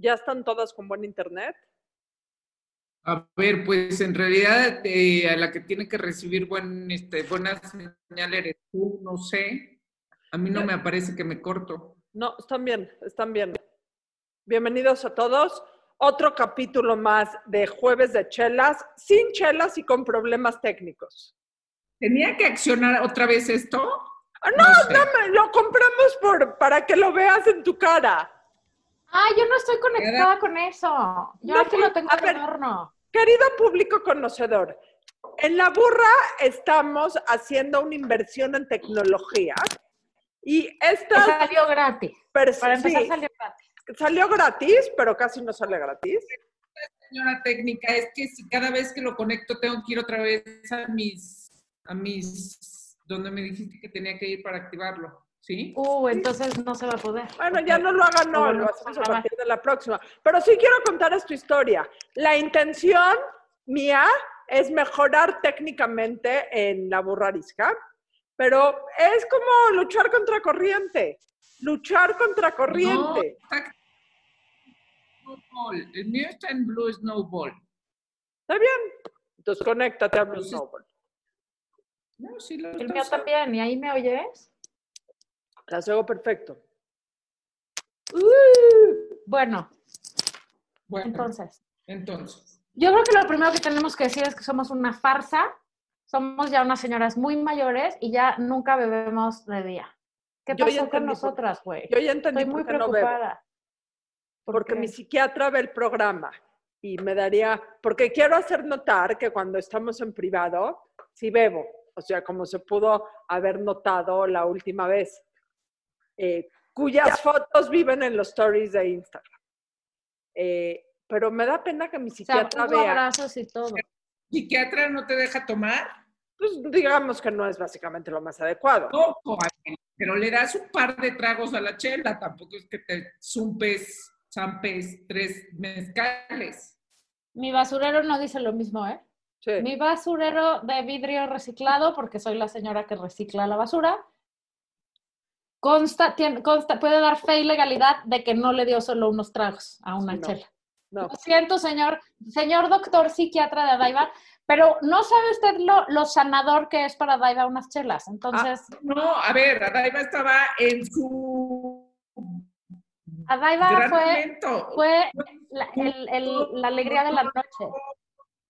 ¿Ya están todas con buen internet? A ver, pues en realidad eh, a la que tiene que recibir buen, este, buena señal eres tú, no sé. A mí no me aparece que me corto. No, están bien, están bien. Bienvenidos a todos. Otro capítulo más de Jueves de Chelas, sin chelas y con problemas técnicos. ¿Tenía que accionar otra vez esto? Ah, no, No sé. dame, lo compramos por, para que lo veas en tu cara. Ah, yo no estoy conectada con eso. Yo No, aquí lo tengo en horno. Querido público conocedor, en La Burra estamos haciendo una inversión en tecnología y esta Salió gratis. Para empezar, sí, salió gratis. salió gratis, pero casi no sale gratis. Señora técnica, es que si cada vez que lo conecto tengo que ir otra vez a mis, a mis, donde me dijiste que tenía que ir para activarlo, ¿sí? Uh, entonces no se va a poder. Bueno, ya no lo hagan, no, lo hacemos a partir de la próxima. Pero sí quiero contar esta historia. La intención mía es mejorar técnicamente en la burrarisca, pero es como luchar contra corriente. Luchar contra corriente. No, está- Snowball. El mío está en Blue Snowball. ¿Está bien? Entonces conéctate a Blue Snowball. No, sí lo El mío también. ¿Y ahí me oyes? Las hago perfecto. Bueno, Bueno, entonces. entonces. Yo creo que lo primero que tenemos que decir es que somos una farsa. Somos ya unas señoras muy mayores y ya nunca bebemos de día. ¿Qué Yo pasó con nosotras, güey? Yo ya entendí Estoy muy por qué no bebo. preocupada. ¿Por porque qué? mi psiquiatra ve el programa y me daría, porque quiero hacer notar que cuando estamos en privado, sí bebo, o sea, como se pudo haber notado la última vez, eh, cuyas fotos viven en los stories de Instagram. Eh, pero me da pena que mi O sea, psiquiatra vea, abrazos y todo. ¿Psiquiatra no te deja tomar? pues digamos que no es básicamente lo más adecuado. Poco, pero le das un par de tragos a la chela, tampoco es que te zumpes, zampes tres mezcales. Mi basurero no dice lo mismo, ¿eh? Sí. Mi basurero de vidrio reciclado, porque soy la señora que recicla la basura, consta, tiene- consta, puede dar fe y legalidad de que no le dio solo unos tragos a una no. chela. No. Lo siento, señor, señor doctor psiquiatra de Adaiva, pero no sabe usted lo, lo sanador que es para Adaiva unas chelas. Entonces, No, a ver, Adaiva estaba en su Adaiva gran fue, fue la, el- el- la alegría de la noche.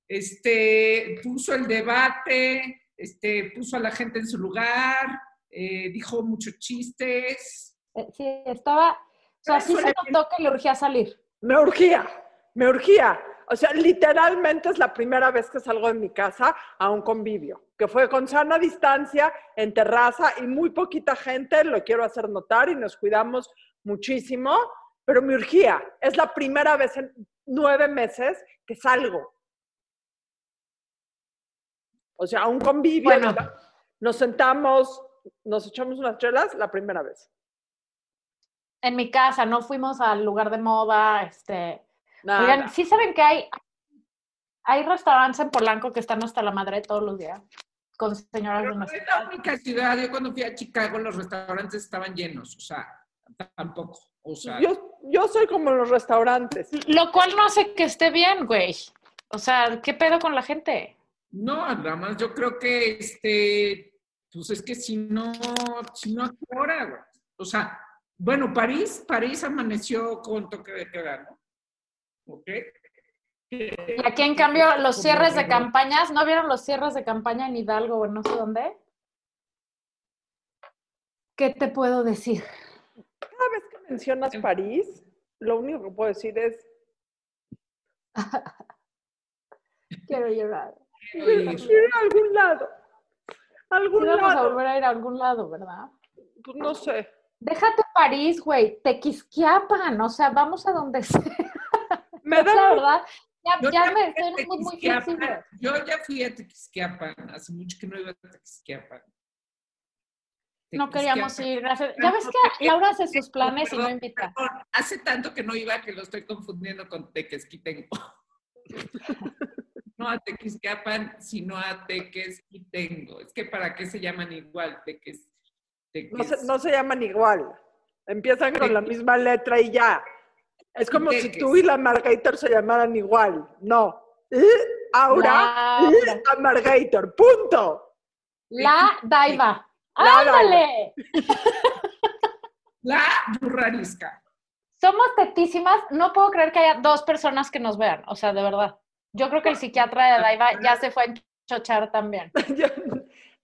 Este, puso el debate, este, puso a la gente en su lugar, eh, dijo muchos chistes. Eh, Sí, estaba, o sea, sí se notó que le urgía salir. Me urgía, me urgía. O sea, literalmente es la primera vez que salgo de mi casa a un convivio, que fue con sana distancia, en terraza y muy poquita gente, lo quiero hacer notar y nos cuidamos muchísimo, pero me urgía. Es la primera vez en nueve meses que salgo. O sea, a un convivio, Bueno. nos sentamos, nos echamos unas chelas la primera vez. En mi casa, no fuimos al lugar de moda, este, Nada. Oigan, sí saben que hay, hay restaurantes en Polanco que están hasta la madre todos los días con señoras de Pero no nuestra es la única ciudad. Yo cuando fui a Chicago, los restaurantes estaban llenos, o sea, tampoco. O sea, yo, yo soy como los restaurantes. Lo cual no hace que esté bien, güey. O sea, ¿qué pedo con la gente? no, nada más yo creo que, este, pues es que si no, si no, ¿a qué hora, güey? O sea, bueno, París, París amaneció con toque de queda, ¿no? ¿Ok? Y aquí, en cambio, los cierres de campañas, ¿no vieron los cierres de campaña en Hidalgo o en no sé dónde? ¿Qué te puedo decir? Cada vez que mencionas París, lo único que puedo decir es, Quiero llorar. quiero ir a algún lado. A Sí algún vamos a lado. volver a ir a algún lado, ¿verdad? Pues no sé. Déjate París, güey. Tequisquiapan. O sea, vamos a donde sea. Me da la verdad. Ya, me a estoy muy, muy flexible. Yo ya fui a Tequisquiapan, hace mucho que no iba a Tequisquiapan. No queríamos ir. gracias. Ya ves que Laura hace sus planes y no invita. hace tanto que no iba que lo estoy confundiendo con Tequesquitengo. No a Tequisquiapan, sino a Tequesquitengo. Es que para qué se llaman igual, Teques, No se, no se llaman igual. Empiezan con la misma letra y ya. Es como si Teques. tú y la Margator se llamaran igual. No. Aura. L Amargator. Punto. La Daiva. La ¡Ándale! La burrarisca. Somos tetísimas. No puedo creer que haya dos personas que nos vean. O sea, de verdad. Yo creo que el psiquiatra de Daiva ya se fue a enchochar también. Yo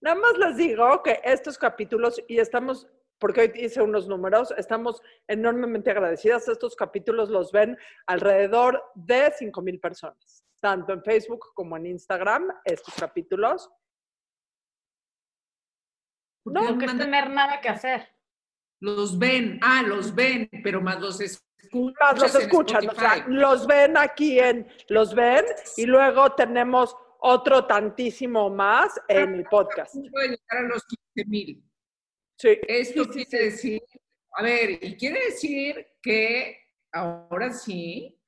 nada más les digo que estos capítulos, y estamos, porque hoy hice unos números, estamos enormemente agradecidas. Estos capítulos los ven alrededor de 5 mil personas, tanto en Facebook como en Instagram, estos capítulos. No, No, que tener nada que hacer. Los ven, ah, los ven, pero más los escuchan. Más los escuchan, o sea, los ven aquí en, los ven, y luego tenemos otro tantísimo más en el podcast. Puede llegar a los 15 mil. Sí, Esto sí, quiere sí. decir, a ver, y quiere decir que ahora sí,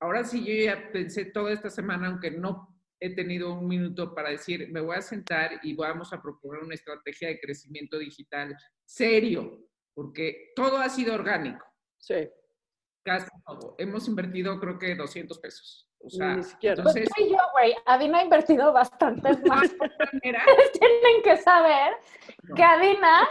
ahora sí yo ya pensé toda esta semana, aunque no he tenido un minuto para decir, me voy a sentar y vamos a proponer una estrategia de crecimiento digital serio, porque todo ha sido orgánico, sí, casi todo. Hemos invertido creo que 200 pesos. O sea, Ni siquiera. Pues entonces, tú y yo, güey. Adina ha invertido bastantes más. Tienen que saber no. que Adina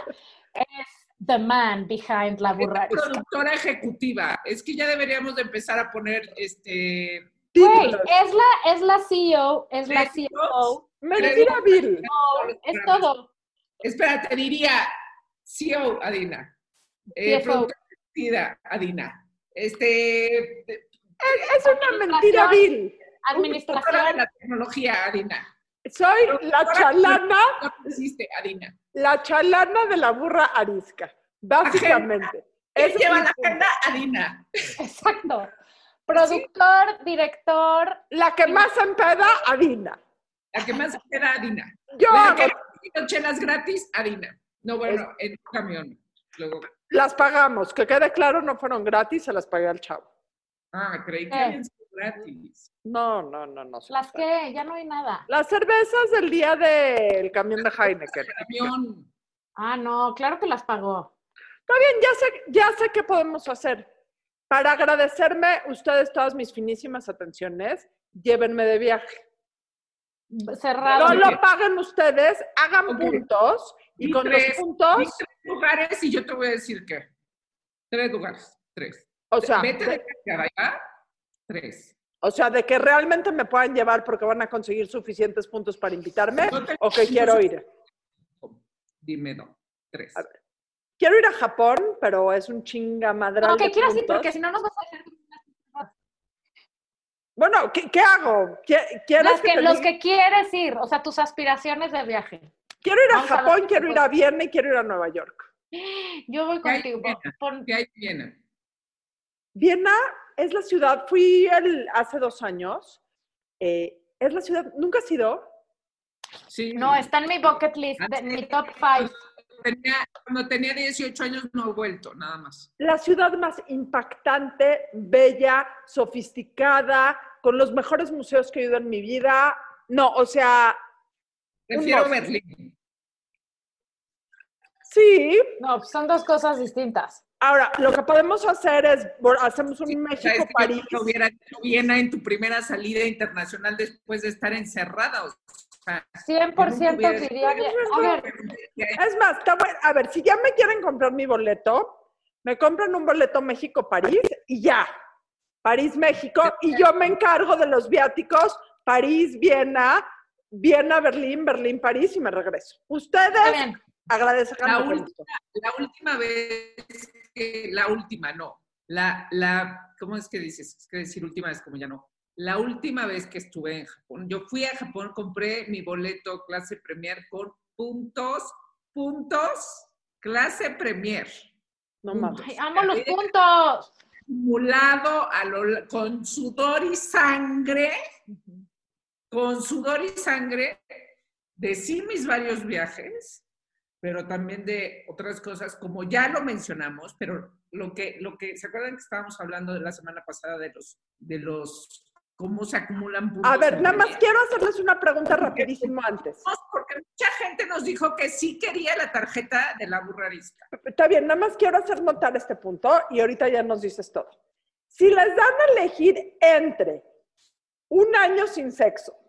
es the man behind la burra. productora ejecutiva. Es que ya deberíamos de empezar a poner este Güey, es la, es la CEO, es la. CFO, Mentira, Bill. es todo. Espera, te diría CEO, Adina. Eh, productora ejecutiva, Adina. Este, Es una mentira, Bill. productora de Administración. la tecnología, Adina. Soy la chalana, existe, Adina. la chalana de la burra arisca, básicamente. ¿Quién Ese lleva la agenda? Adina. Exacto. Productor, director. La que más empeda, Adina. La que más era Adina. Yo La hago, que chelas gratis, Adina. No, bueno, en tu camión. Luego, las pagamos. Que quede claro, no fueron gratis, se las pagué al chavo. ah, creí que Eh. habían sido gratis. No, no, no, no. Las que ya no hay nada. Las cervezas del día del camión de Heineken. Camión. Ah, no, claro que las pagó. Está bien, ya sé, ya sé qué podemos hacer. Para agradecerme ustedes todas mis finísimas atenciones, llévenme de viaje. Cerrado. No lo paguen ustedes, hagan puntos y con tres, los puntos, lugares y yo te voy a decir qué. Tres lugares. Tres. o sea, Vete de, de viaje allá. Tres. o sea, de que realmente me puedan llevar porque van a conseguir suficientes puntos para invitarme No te- o que quiero ir. Dime no. Tres. A ver. Quiero ir a Japón, pero es un chingamadral No, que quieras ir porque si no nos vas a hacer Bueno, ¿qué, qué hago? ¿Qui- ¿Quieres Las que que, te los que quieres ir, o sea, tus aspiraciones de viaje. Quiero ir a Vamos Japón, quiero ir a Viena y quiero ir a Nueva York. Yo voy ¿Qué hay contigo. en Viena? Pon- ¿Qué hay en Viena? Viena es la ciudad, fui el- hace dos años, eh, es la ciudad, ¿nunca has ido? Sí. No, está en mi bucket list, de- en mi top five. Tenía, cuando tenía 18 años no he vuelto, nada más. La ciudad más impactante, bella, sofisticada, con los mejores museos que he ido en mi vida. No, o sea, Prefiero monstruo. Berlín. sí. No, son dos cosas distintas. Ahora, lo que podemos hacer es, hacemos un Sí, sea, es que México-París. yo no hubiera dicho Viena en tu primera salida internacional después de estar encerrada. O sea, 100% yo nunca hubiera- diría bien. A ver, Es más, a ver, si ya me quieren comprar mi boleto, me compran un boleto México-París y ya. París-México, y yo me encargo de los viáticos París-Viena, Viena-Berlín, Berlín-París y me regreso. Ustedes agradezcan La última- la última vez que, la última, no, la, la, ¿cómo es que dices? Es que decir última vez como ya no. La última vez que estuve en Japón, yo fui a Japón, compré mi boleto clase premier con puntos, puntos, clase premier, No mames. Ay, amo los puntos. acumulado a lo- con sudor y sangre, con sudor y sangre de sí mis varios viajes, pero también de otras cosas, como ya lo mencionamos, pero lo que, lo que, ¿se acuerdan que estábamos hablando de la semana pasada de los, de los, cómo se acumulan puntos? A ver, nada más quiero hacerles una pregunta rapidísimo antes. Porque mucha gente nos dijo que sí quería la tarjeta de la burrarisca. Está bien, nada más quiero hacer notar este punto y ahorita ya nos dices todo. Si les dan a elegir entre un año sin sexo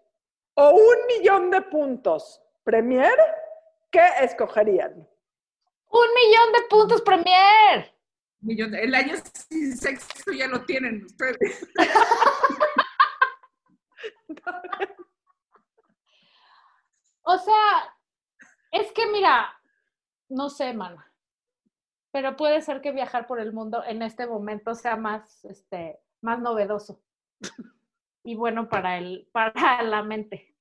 o un millón de puntos Premier, ¿qué escogerían? Un millón de puntos Premier. Millón- El año sin sexo ya lo tienen ustedes. O sea, es que mira, no sé, mana. Pero puede ser que viajar por el mundo en este momento sea más, este, más novedoso. Y bueno para el, para la mente.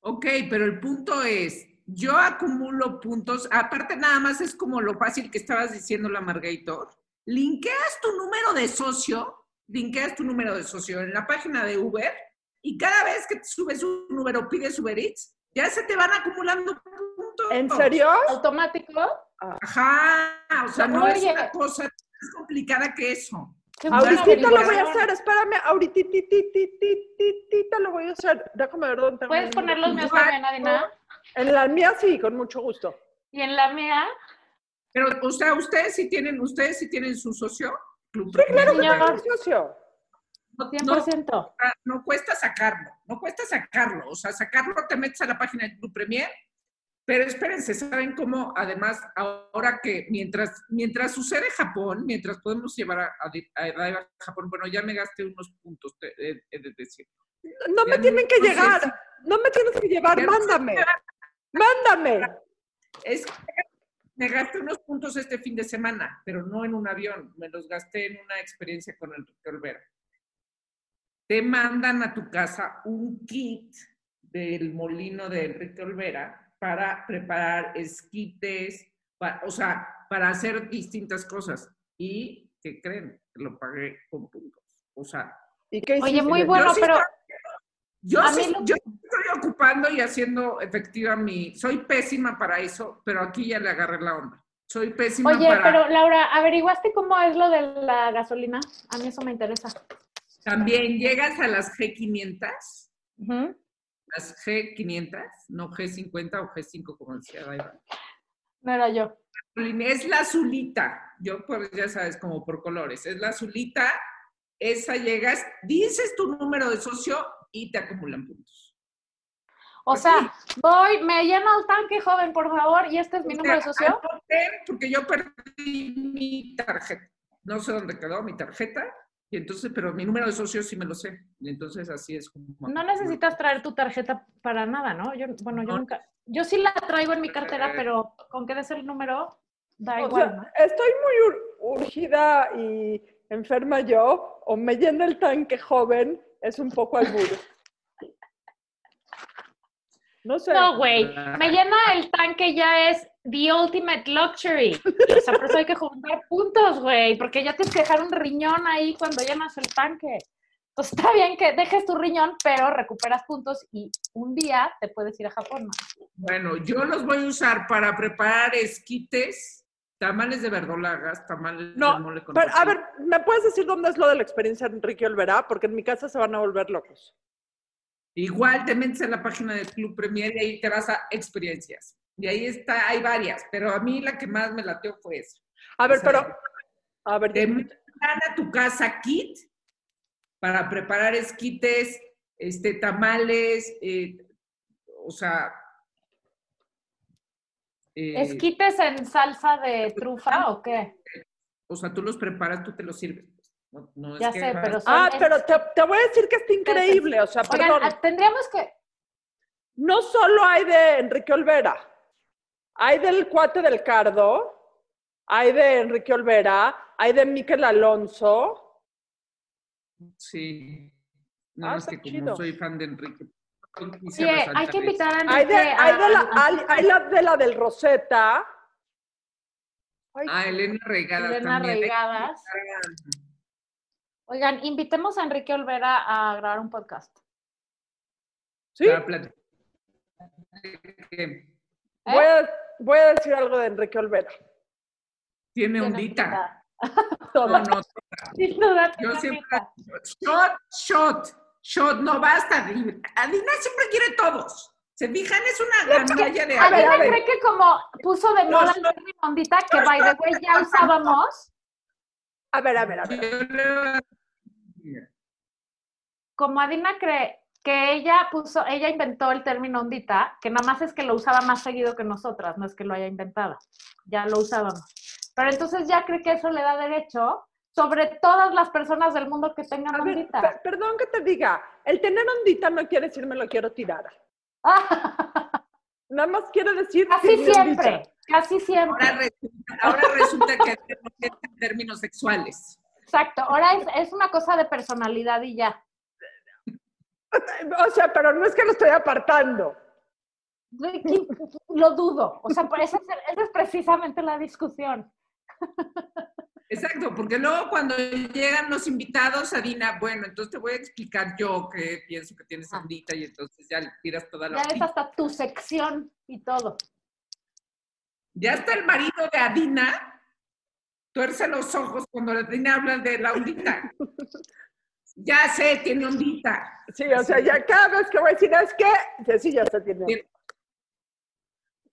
Ok, pero el punto es, yo acumulo puntos, aparte nada más es como lo fácil que estabas diciendo la Margator, linkeas tu número de socio, linkeas tu número de socio en la página de Uber y cada vez que te subes un Uber o pides Uber Eats, ya se te van acumulando puntos. ¿En serio? Automático. Ajá, o sea, no es una cosa más complicada que eso. Ahorita lo voy a hacer, espérame, ahorita lo voy a hacer. Déjame ver dónde. ¿Puedes poner los míos también, Adina? En la mía sí, con mucho gusto. Y en la mía, Pero, o sea, ustedes sí tienen, ustedes sí tienen su socio. Club Sí, claro que tengo socio. No- no 100%. Ah, no cuesta sacarlo, no cuesta sacarlo. O sea, sacarlo te metes a la página de Club Premier, pero espérense, ¿saben cómo? Además, ahora que mientras, mientras sucede Japón, mientras podemos llevar a, a, a Japón, bueno, ya me gasté unos puntos, he, he de decir. No me tienen que llegar. No me tienes que llevar, mándame. Mándame. Es que me gasté unos puntos este fin de semana, pero no en un avión, me los gasté en una experiencia con Enrique Olvera. Te mandan a tu casa un kit del molino de Enrique Olvera para preparar esquites, pa- o sea, para hacer distintas cosas. ¿Y qué creen? Lo pagué con puntos. O sea, ¿Y qué Oye, muy bueno, sí pero yo, sí- lo- yo estoy ocupando y haciendo efectiva mi... Soy pésima para eso, pero aquí ya le agarré la onda. Soy pésima Oye, para... pero Laura, ¿averiguaste cómo es lo de la gasolina? A mí eso me interesa. También llegas a las G500, Ujú. Las G500, no G50 o G5 como decía Daiva. No era yo. Es la azulita, yo pues ya sabes, como por colores, es la azulita, esa llegas, dices tu número de socio y te acumulan puntos. O sea, voy, me llena el tanque, joven, por favor, y este es mi O número de socio. Porque yo perdí mi tarjeta. No sé dónde quedó mi tarjeta. Y entonces, pero mi número de socio sí me lo sé. Y entonces así es como. No necesitas traer tu tarjeta para nada, ¿no? Yo, bueno, yo nunca. Yo sí la traigo en mi cartera, Eh. pero con que des el número, da O igual, sea, ¿no? estoy muy ur- urgida y enferma yo, o me llena el tanque joven, es un poco albur. No sé. No, güey. Me llena el tanque ya es the ultimate luxury. O sea, por eso hay que juntar puntos, güey, porque ya tienes que dejar un riñón ahí cuando llenas el tanque. Entonces está bien que dejes tu riñón, pero recuperas puntos y un día te puedes ir a Japón. ¿no? Bueno, yo los voy a usar para preparar esquites, tamales de verdolagas, tamales No, de mole con Pero, a ver, ¿me puedes decir dónde es lo de la experiencia de Enrique Olverá? Porque en mi casa se van a volver locos. Igual te metes en la página del Club Premier y ahí te vas a experiencias. Y ahí está, hay varias, pero a mí la que más me lateó fue esa. A ver, O sea, pero, a ver, Te mandan a tu casa kit para preparar esquites, este, tamales, eh, o sea... eh, ¿Esquites en salsa de trufa o qué? O sea, tú los preparas, tú te los sirves. No, no es Ya sé, pero son- ah, pero te, te voy a decir que está increíble, o sea, Oigan, perdón. ah, tendríamos que. No solo hay de Enrique Olvera, hay del cuate del Cardo, hay de Enrique Olvera, hay de Miquel Alonso. Sí. No, Ah, es que como chido. soy fan de Enrique. quise Oye, hay que invitar a Hay, de, Enrique hay, de la, a- hay, hay la de la del Rosetta. Ay, Ah, Elena Regadas Elena también. Regadas. Oigan, invitemos a Enrique Olvera a grabar un podcast. ¿sí? ¿eh? Voy, a, voy a decir algo de Enrique Olvera. Tiene ondita. Todo. No, no, Sin duda, yo siempre. Shot, shot, shot, no basta. Adina siempre quiere todos. ¿Se fijan? Es una gandalla de Adina a ver. cree que como puso de moda no. ondita, que by the way ya usábamos, A ver, a ver, a ver. Como Adina cree que ella puso, ella inventó el término ondita, que nada más es que lo usaba más seguido que nosotras, no es que lo haya inventado. Ya lo usábamos. Pero entonces ya cree que eso le da derecho sobre todas las personas del mundo que tengan A ver, ondita. per- perdón que te diga, el tener ondita no quiere decir me lo quiero tirar. Nada más quiere decir que casi mi ondita. siempre, casi siempre. Ahora resulta, ahora resulta que que en términos sexuales. Exacto. Ahora es, es una cosa de personalidad y ya. O sea, pero no es que lo estoy apartando. Lo dudo. O sea, esa es, esa es precisamente la discusión. Exacto, porque luego cuando llegan los invitados, Adina, bueno, entonces te voy a explicar yo que pienso que tienes ondita y entonces ya le tiras toda la Ya es hasta tu sección y todo. Ya está el marido de Adina, tuerce los ojos cuando Adina habla de la ondita. Ya sé, tiene ondita. Sí, o sea, ya cada vez que voy a decir, es que, sí, sí, ya se tiene.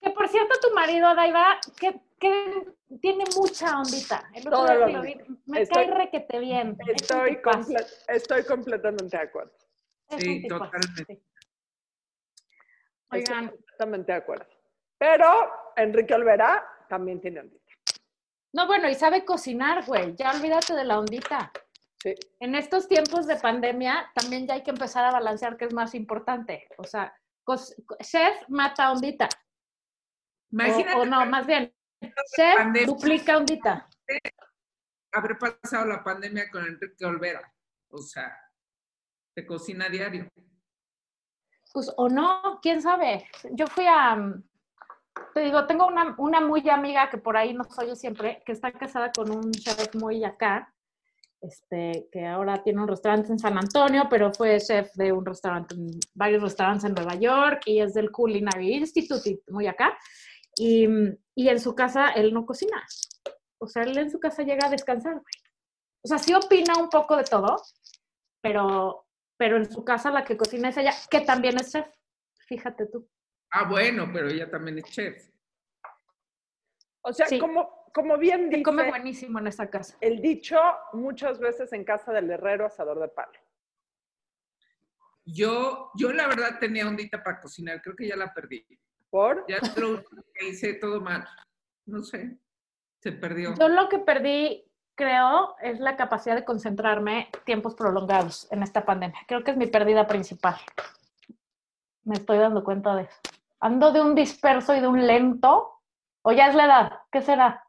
Que por cierto, tu marido, Daiva, que, que tiene mucha ondita. El otro Todo día lo que lo vi, me Estoy- cae requete bien. Es Estoy, comple- estoy completamente de acuerdo. es Sí, totalmente. sí. Estoy Oigan, completamente de acuerdo. Pero Enrique Olvera también tiene ondita. No, bueno, y sabe cocinar, güey. Ya olvídate de la ondita. Sí. En estos tiempos de pandemia, también ya hay que empezar a balancear qué es más importante. O sea, chef mata ondita. Imagínate o, no, más bien, chef pandemia. duplica ondita. haber pasado la pandemia con Enrique Olvera. O sea, te cocina diario. Pues, o no, quién sabe. Yo fui a, mm, te digo, tengo una, una muy amiga que por ahí nos oye siempre, que está casada con un chef muy acá, este, que ahora tiene un restaurante en San Antonio, pero fue chef de un restaurante, varios restaurantes en Nueva York y es del Culinary Institute, muy acá. Y, y en su casa él no cocina. O sea, él en su casa llega a descansar. O sea, sí opina un poco de todo, pero, pero en su casa la que cocina es ella, que también es chef. Fíjate tú. Ah, bueno, pero ella también es chef. O sea, Sí. como, como bien Se come dice buenísimo en esta casa. el dicho, muchas veces en casa del herrero asador de palo. Yo, yo la verdad tenía ondita para cocinar, creo que ya la perdí. ¿Por? Ya lo que hice todo mal. No sé, se perdió. Yo lo que perdí, creo, es la capacidad de concentrarme tiempos prolongados en esta pandemia. Creo que es mi pérdida principal. Me estoy dando cuenta de eso. Ando de un disperso y de un lento. ¿O ya es la edad? ¿Qué será?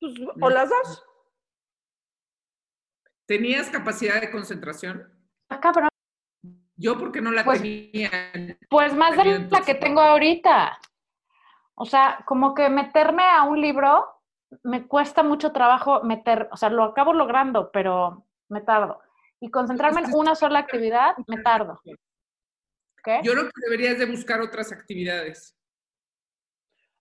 Pues, o las dos. ¿Tenías capacidad de concentración? Ah, cabrón. Yo porque no la Pues- tenía. Pues más de la que tengo ahorita. O sea, como que meterme a un libro me cuesta mucho trabajo meter, o sea, lo acabo logrando, pero me tardo. Y concentrarme en una sola actividad, me tardo. ¿Qué? Yo creo que deberías de buscar otras actividades.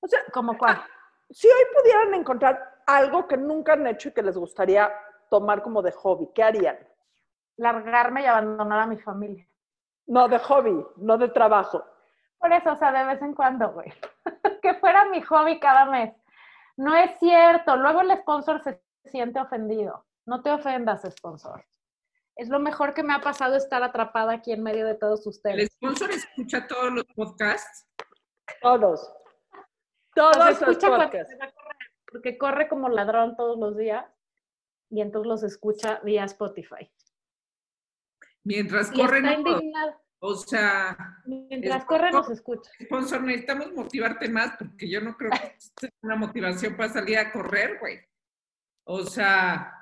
O sea, ¿Cómo cuál? si hoy pudieran encontrar algo que nunca han hecho y que les gustaría tomar como de hobby, ¿qué harían? Largarme y abandonar a mi familia. No, de hobby, no de trabajo. Por eso, o sea, de vez en cuando, güey. que fuera mi hobby cada mes. No es cierto. Luego el sponsor se siente ofendido. No te ofendas, sponsor. Es lo mejor que me ha pasado estar atrapada aquí en medio de todos El ustedes. sponsor escucha todos los podcasts. Todos. Todos los escucha podcasts. se va a correr, porque corre como ladrón todos los días y entonces los escucha vía Spotify. Mientras corren, está indignado. o sea, Mientras Es- corre nos escucha. sponsor, necesitamos motivarte más porque yo no creo que sea una motivación para salir a correr, güey. O sea,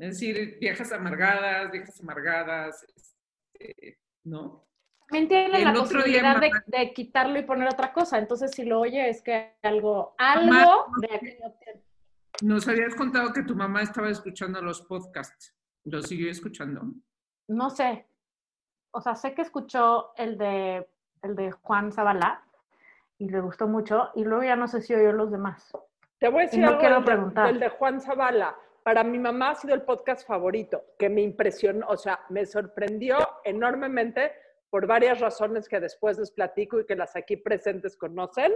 es decir, viejas amargadas, viejas amargadas, este, ¿no? También tiene El la otro día, posibilidad de, mamá- de quitarlo y poner otra cosa. Entonces, si lo oye, es que algo, Mamá, algo de aquello tiene. Nos habías contado que tu mamá estaba escuchando los podcasts. ¿Lo siguió escuchando? No sé. O sea, sé que escuchó el de, el de Juan Zabalá y le gustó mucho. Y luego ya no sé si oyó los demás. Te voy a decir no algo quiero del de- preguntar. del de Juan Zavala. Para mi mamá ha sido el podcast favorito, que me impresionó, o sea, me sorprendió enormemente por varias razones que después les platico y que las aquí presentes conocen.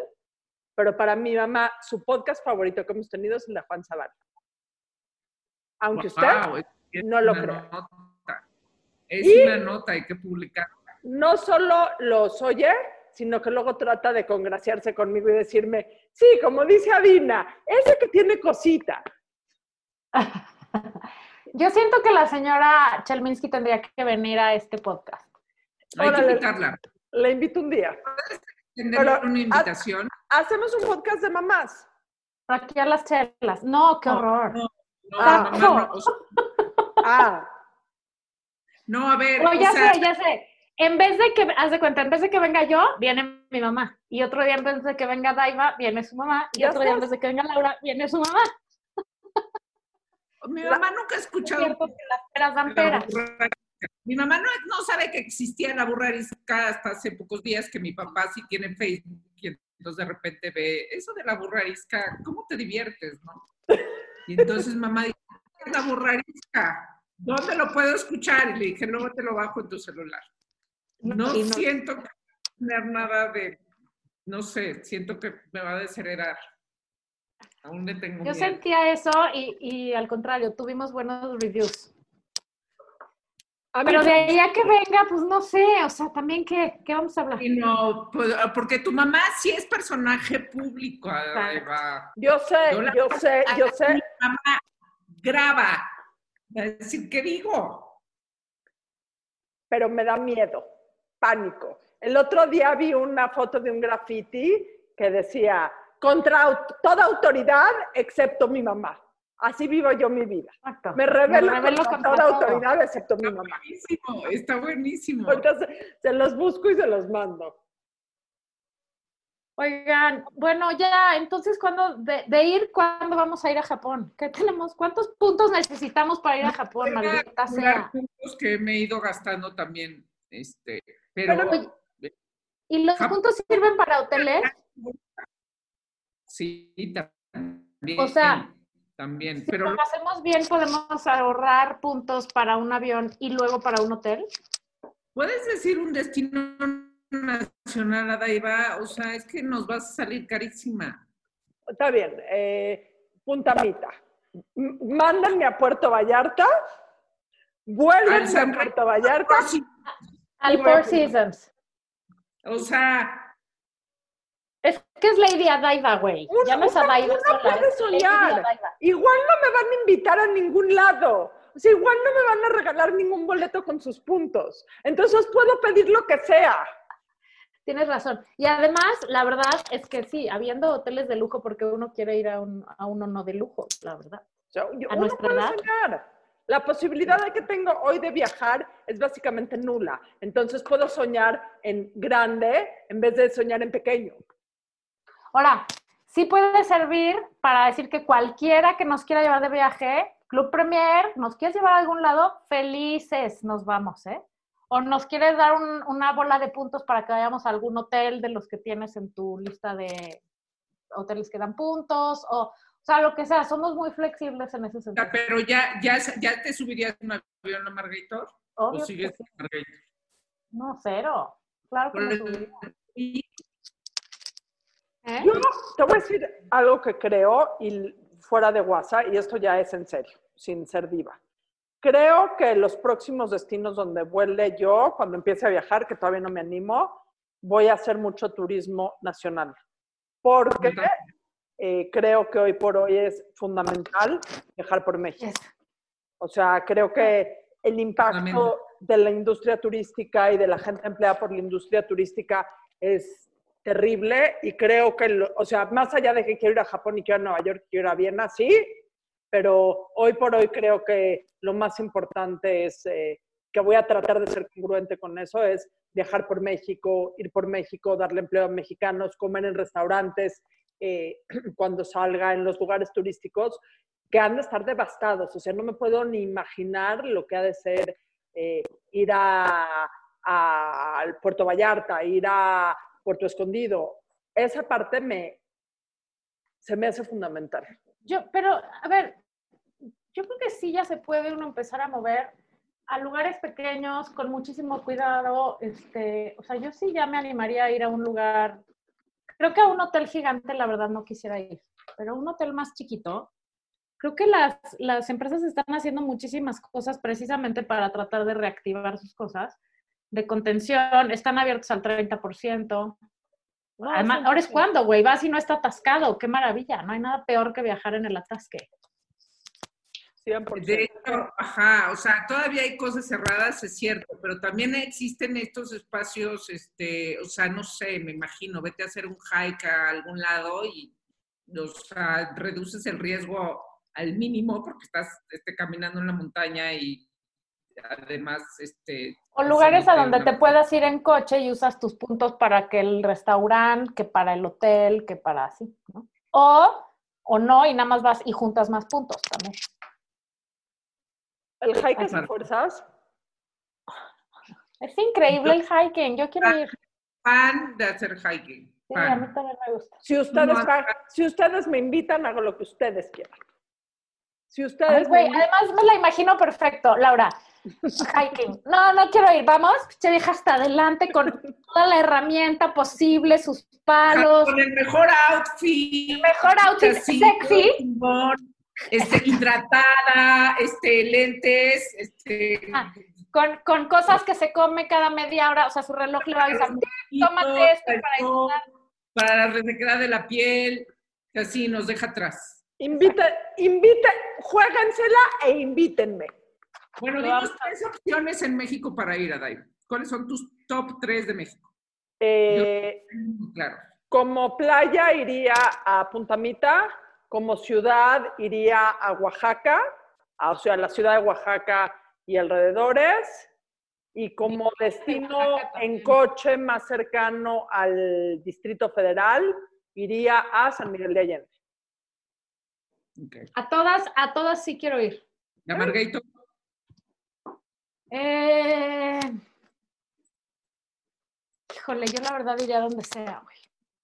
Pero para mi mamá, su podcast favorito que hemos tenido es el de Juan Zavala. Aunque usted Wow, es- es no lo crea. nota. Es Y- una nota, hay que publicar. no solo los oye, sino que luego trata de congraciarse conmigo y decirme, sí, como dice Adina, ese que tiene cosita. Yo siento que la señora Chelminsky tendría que venir a este podcast. Hay que invitarla. Le invito un día. Pero- una invitación. Hacemos un podcast de mamás. Aquí a las chelas. No, qué horror. No, no, Ah. mamá, no, o sea, Ah, no, a ver, No, o ya sea, sé, ya sé. En vez de que, haz de cuenta, en vez de que venga yo, viene mi mamá. Y otro día, en vez de que venga Daiva, viene su mamá. Y otro día, en vez de que venga Laura, viene su mamá. Mi mamá nunca ha Es escuchado cierto que las peras dan la peras. Mi mamá no, no sabe que existía la burra arisca hasta hace pocos días que mi papá sí tiene Facebook y entonces de repente ve eso de la burra arisca, ¿cómo te diviertes, no? Y entonces mamá dice, ¿qué es la burra arisca? ¿Dónde lo puedo escuchar? Y le dije, luego te lo bajo en tu celular. No Y no- siento que tener nada de, no sé, siento que me va a desheredar. Aún le tengo Yo miedo. sentía eso y, y al contrario, tuvimos buenos reviews. Pero de ahí a que venga, pues no sé, o sea, también, ¿qué, qué vamos a hablar? Y no, pues, porque tu mamá sí es personaje público, Eva. yo sé, Yo la- yo sé, yo sé. Mi mamá graba. Va a decir, ¿qué digo? pero me da miedo, pánico. El otro día vi una foto de un graffiti que decía, contra toda autoridad excepto mi mamá. Así vivo yo mi vida. Exacto. Me revelo, Me revelo contra, contra toda todo. autoridad excepto mi mamá. buenísimo, está buenísimo. Ahorita se, los busco y se los mando. Oigan, bueno, ya, entonces, ¿cuándo, de, de ir, cuándo vamos a ir a Japón? ¿Qué tenemos? ¿Cuántos puntos necesitamos para ir a Japón, Voy a maldita sea? puntos que me he ido gastando también. Este, pero, Pero, oye, ¿Y los Japón. puntos sirven para hoteles? Sí, también. O sea, también. Si pero lo hacemos bien, podemos ahorrar puntos para un avión y luego para un hotel. puedes decir un destino nacional, Adaiva, o sea, es que nos va a salir carísima. Está bien. eh, Punta Mita. M- Mándenme a Puerto Vallarta. Vuélvenme a Puerto Vallarta. Al Four. Seasons. O sea, Es que es Lady Adaiva, güey. Ya no es uno sola, puede Lady soñar. Igual no me van a invitar a ningún lado. O sea, igual no me van a regalar ningún boleto con sus puntos. Entonces puedo pedir lo que sea. Tienes razón. Y además, la verdad es que sí, habiendo hoteles de lujo, porque uno quiere ir a, un, a uno no de lujo, la verdad. O sea, yo- ¿A uno nuestra puede edad? soñar. La posibilidad de que tengo hoy de viajar es básicamente nula. Entonces puedo soñar en grande en vez de soñar en pequeño. Ahora, sí puede servir para decir que cualquiera que nos quiera llevar de viaje, Club Premier, nos quieres llevar a algún lado, felices nos vamos, ¿eh? O nos quieres dar un- una bola de puntos para que vayamos a algún hotel de los que tienes en tu lista de hoteles que dan puntos, o, o sea, lo que sea, somos muy flexibles en ese sentido. pero ya, ya, ya te subirías un avión a Margaritor o Obvio sigues sí. en Margaritor. No, cero. Claro que subiría. ¿Eh? Yo te voy a decir algo que creo y fuera de WhatsApp, y esto ya es en serio, sin ser diva. Creo que los próximos destinos donde vuele yo, cuando empiece a viajar, que todavía no me animo, voy a hacer mucho turismo nacional. Porque eh, creo que hoy por hoy es fundamental viajar por México. O sea, creo que el impacto de la industria turística y de la gente empleada por la industria turística es terrible y creo que, lo- o sea, más allá de que quiero ir a Japón y quiero ir a Nueva York, quiero ir a Viena, sí, pero hoy por hoy creo que lo más importante es, eh, que voy a tratar de ser congruente con eso, es viajar por México, ir por México, darle empleo a mexicanos, comer en restaurantes, eh, cuando salga en los lugares turísticos, que han de estar devastados. O sea, no me puedo ni imaginar lo que ha de ser eh, ir a, a- Puerto Vallarta, ir a Puerto Escondido. Esa parte me, se me hace fundamental. Yo, pero, a ver, yo creo que sí ya se puede uno empezar a mover a lugares pequeños con muchísimo cuidado. Este, o sea, yo sí ya me animaría a ir a un lugar. Creo que a un hotel gigante, la verdad, no quisiera ir, pero un hotel más chiquito, creo que las, las empresas están haciendo muchísimas cosas precisamente para tratar de reactivar sus cosas de contención, están abiertos al 30%. No, Además, sí, ahora es cuando, güey, vas y no está atascado, qué maravilla, no hay nada peor que viajar en el atasque. 100%. De hecho, ajá, o sea, todavía hay cosas cerradas, es cierto, pero también existen estos espacios, este, o sea, no sé, me imagino, vete a hacer un hike a algún lado y, o sea, reduces el riesgo al mínimo porque estás este, caminando en la montaña y además, este... O lugares a donde una- te puedas ir en coche y usas tus puntos para que el restaurante, que para el hotel, que para así, ¿no? O, o no, y nada más vas y juntas más puntos también. ¿El Claro. fuerzas? Es increíble el hiking, yo quiero ir. Fan de hacer hiking. Sí, a mí también me gusta. Si ustedes, No, si ustedes me invitan, hago lo que ustedes quieran. Si Ay, ustedes invitan- además me la imagino perfecto, Laura. Hiking. No, no quiero ir. Vamos, che vieja hasta adelante con toda la herramienta posible, sus palos, Con el mejor outfit. mejor outfit sexy. chingón, Este, hidratada, este, lentes, este, Ah, Con, con cosas que se come cada media hora, o sea, su reloj le va a avisar. tómate esto para todo, para la resequedad de la piel, que así nos deja atrás. inviten, inviten, juéguensela e invítenme. Bueno, dinos a- tres opciones en México para ir a Dive. ¿Cuáles son tus top tres de México? Eh, Claro. como playa iría a Puntamita, como ciudad iría a Oaxaca, a- o sea, la ciudad de Oaxaca y alrededores, y como destino en coche más cercano al Distrito Federal, iría a San Miguel de Allende. A todas, a todas sí quiero ir. ¿La Margarito? Eh... Híjole, yo la verdad iría donde sea, güey.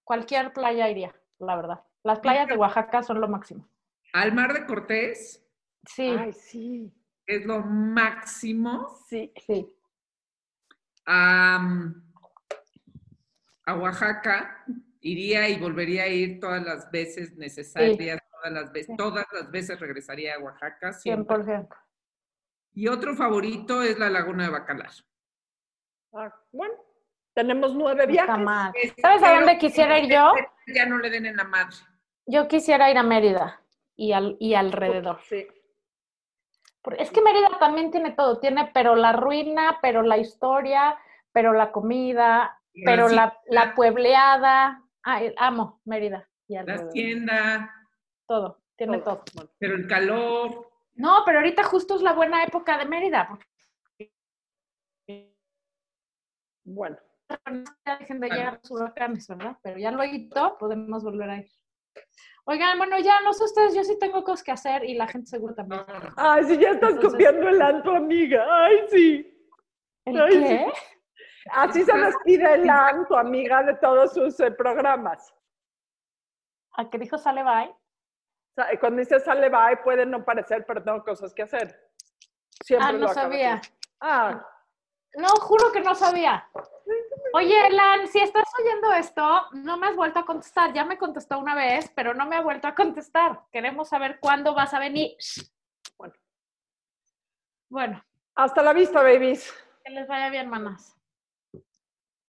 Cualquier playa iría, la verdad. Las playas de Oaxaca son lo máximo. Al Mar de Cortés Sí, Ay, sí, es lo máximo. sí. sí. A, a Oaxaca iría y volvería a ir todas las veces necesarias, todas las veces, Sí. todas las veces regresaría a Oaxaca siempre. 100%. Y otro favorito es la Laguna de Bacalar. Ah, bueno, tenemos nueve Está viajes. mal. ¿Sabes a dónde quisiera ir yo? Ya no le den en la madre. Yo quisiera ir a Mérida y, al, y alrededor. Sí. Porque Es que Mérida también tiene todo, tiene pero la ruina, pero la historia, pero la comida, pero la, la puebleada. Ay, amo Mérida y La alrededor. hacienda, Todo, tiene Todo. pero el calor. No, pero ahorita justo es la buena época de Mérida. Porque bueno. ya dejen de llegar los huracanes, ¿verdad? Pero ya luego podemos volver a ir. Oigan, bueno, ya no sé ustedes, yo sí tengo cosas que hacer y la gente seguro también. Ay, sí, ya estás Entonces- copiando el anto, amiga. Ay, sí. ¿El Ay, qué? Así se despide el tu amiga, de todos sus eh, programas. ¿A qué dijo sale bye? Cuando dice sale bye, puede no parecer, pero tengo cosas que hacer. Siempre Ah, no sabía. Ah, No, juro que no sabía. Oye, Elan, si estás oyendo esto, no me has vuelto a contestar. Ya me contestó una vez, pero no me ha vuelto a contestar. Queremos saber cuándo vas a venir. Bueno. Bueno, hasta la vista, babies. que les vaya bien, manas.